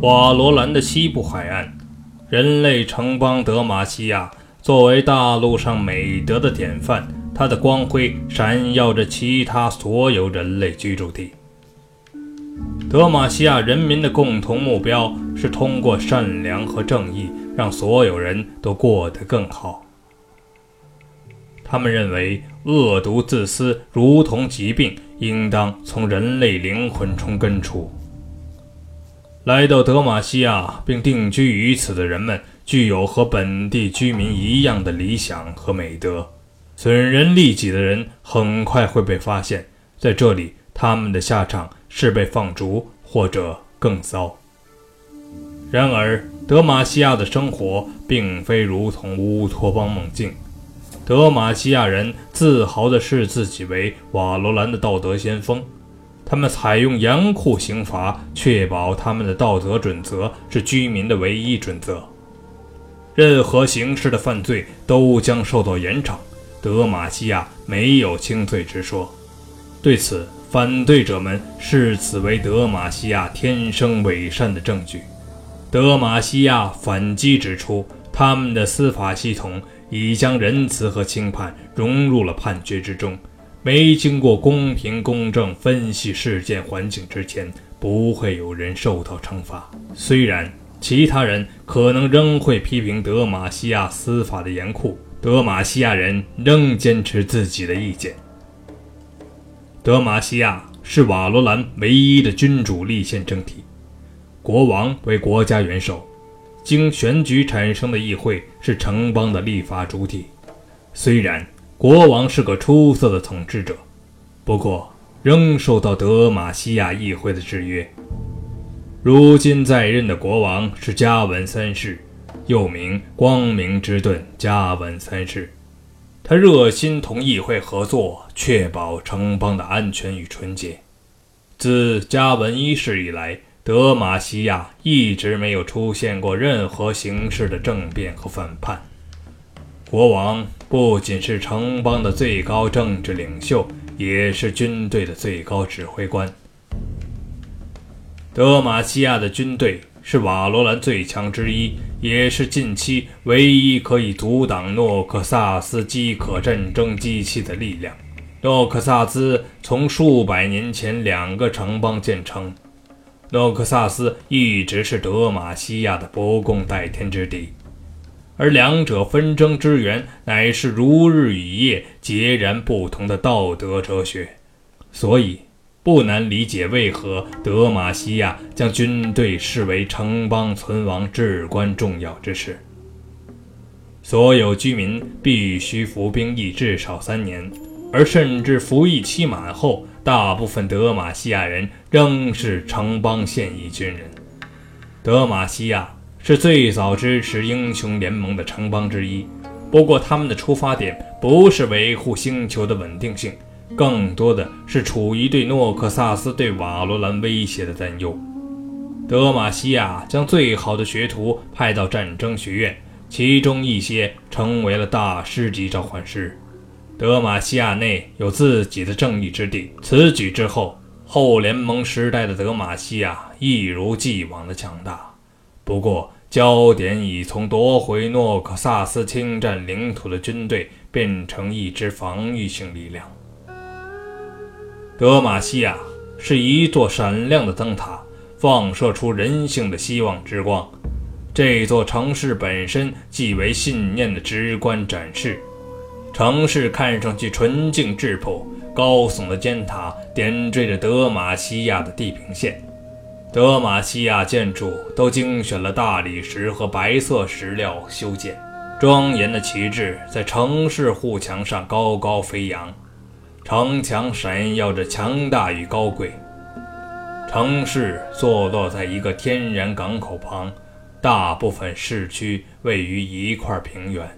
瓦罗兰的西部海岸，人类城邦德玛西亚作为大陆上美德的典范，它的光辉闪耀着其他所有人类居住地。德玛西亚人民的共同目标是通过善良和正义，让所有人都过得更好。他们认为，恶毒自私如同疾病，应当从人类灵魂中根除。来到德玛西亚并定居于此的人们，具有和本地居民一样的理想和美德。损人利己的人很快会被发现，在这里，他们的下场是被放逐，或者更糟。然而，德玛西亚的生活并非如同乌托邦梦境。德玛西亚人自豪地视自己为瓦罗兰的道德先锋。他们采用严酷刑罚，确保他们的道德准则是居民的唯一准则。任何形式的犯罪都将受到严惩。德玛西亚没有轻罪之说。对此，反对者们视此为德玛西亚天生伪善的证据。德玛西亚反击指出，他们的司法系统已将仁慈和轻判融入了判决之中。没经过公平公正分析事件环境之前，不会有人受到惩罚。虽然其他人可能仍会批评德玛西亚司法的严酷，德玛西亚人仍坚持自己的意见。德玛西亚是瓦罗兰唯一的君主立宪政体，国王为国家元首，经选举产生的议会是城邦的立法主体。虽然。国王是个出色的统治者，不过仍受到德玛西亚议会的制约。如今在任的国王是加文三世，又名光明之盾加文三世。他热心同议会合作，确保城邦的安全与纯洁。自加文一世以来，德玛西亚一直没有出现过任何形式的政变和反叛。国王不仅是城邦的最高政治领袖，也是军队的最高指挥官。德玛西亚的军队是瓦罗兰最强之一，也是近期唯一可以阻挡诺克萨斯饥渴战争机器的力量。诺克萨斯从数百年前两个城邦建成，诺克萨斯一直是德玛西亚的不共戴天之地。而两者纷争之源，乃是如日与夜、截然不同的道德哲学，所以不难理解为何德玛西亚将军队视为城邦存亡至关重要之事。所有居民必须服兵役至少三年，而甚至服役期满后，大部分德玛西亚人仍是城邦现役军人。德玛西亚。是最早支持英雄联盟的城邦之一，不过他们的出发点不是维护星球的稳定性，更多的是处于对诺克萨斯对瓦罗兰威胁的担忧。德玛西亚将最好的学徒派到战争学院，其中一些成为了大师级召唤师。德玛西亚内有自己的正义之地。此举之后，后联盟时代的德玛西亚一如既往的强大。不过，焦点已从夺回诺克萨斯侵占领土的军队变成一支防御性力量。德玛西亚是一座闪亮的灯塔，放射出人性的希望之光。这座城市本身即为信念的直观展示。城市看上去纯净质朴，高耸的尖塔点缀着德玛西亚的地平线。德玛西亚建筑都精选了大理石和白色石料修建，庄严的旗帜在城市护墙上高高飞扬，城墙闪耀着强大与高贵。城市坐落在一个天然港口旁，大部分市区位于一块平原。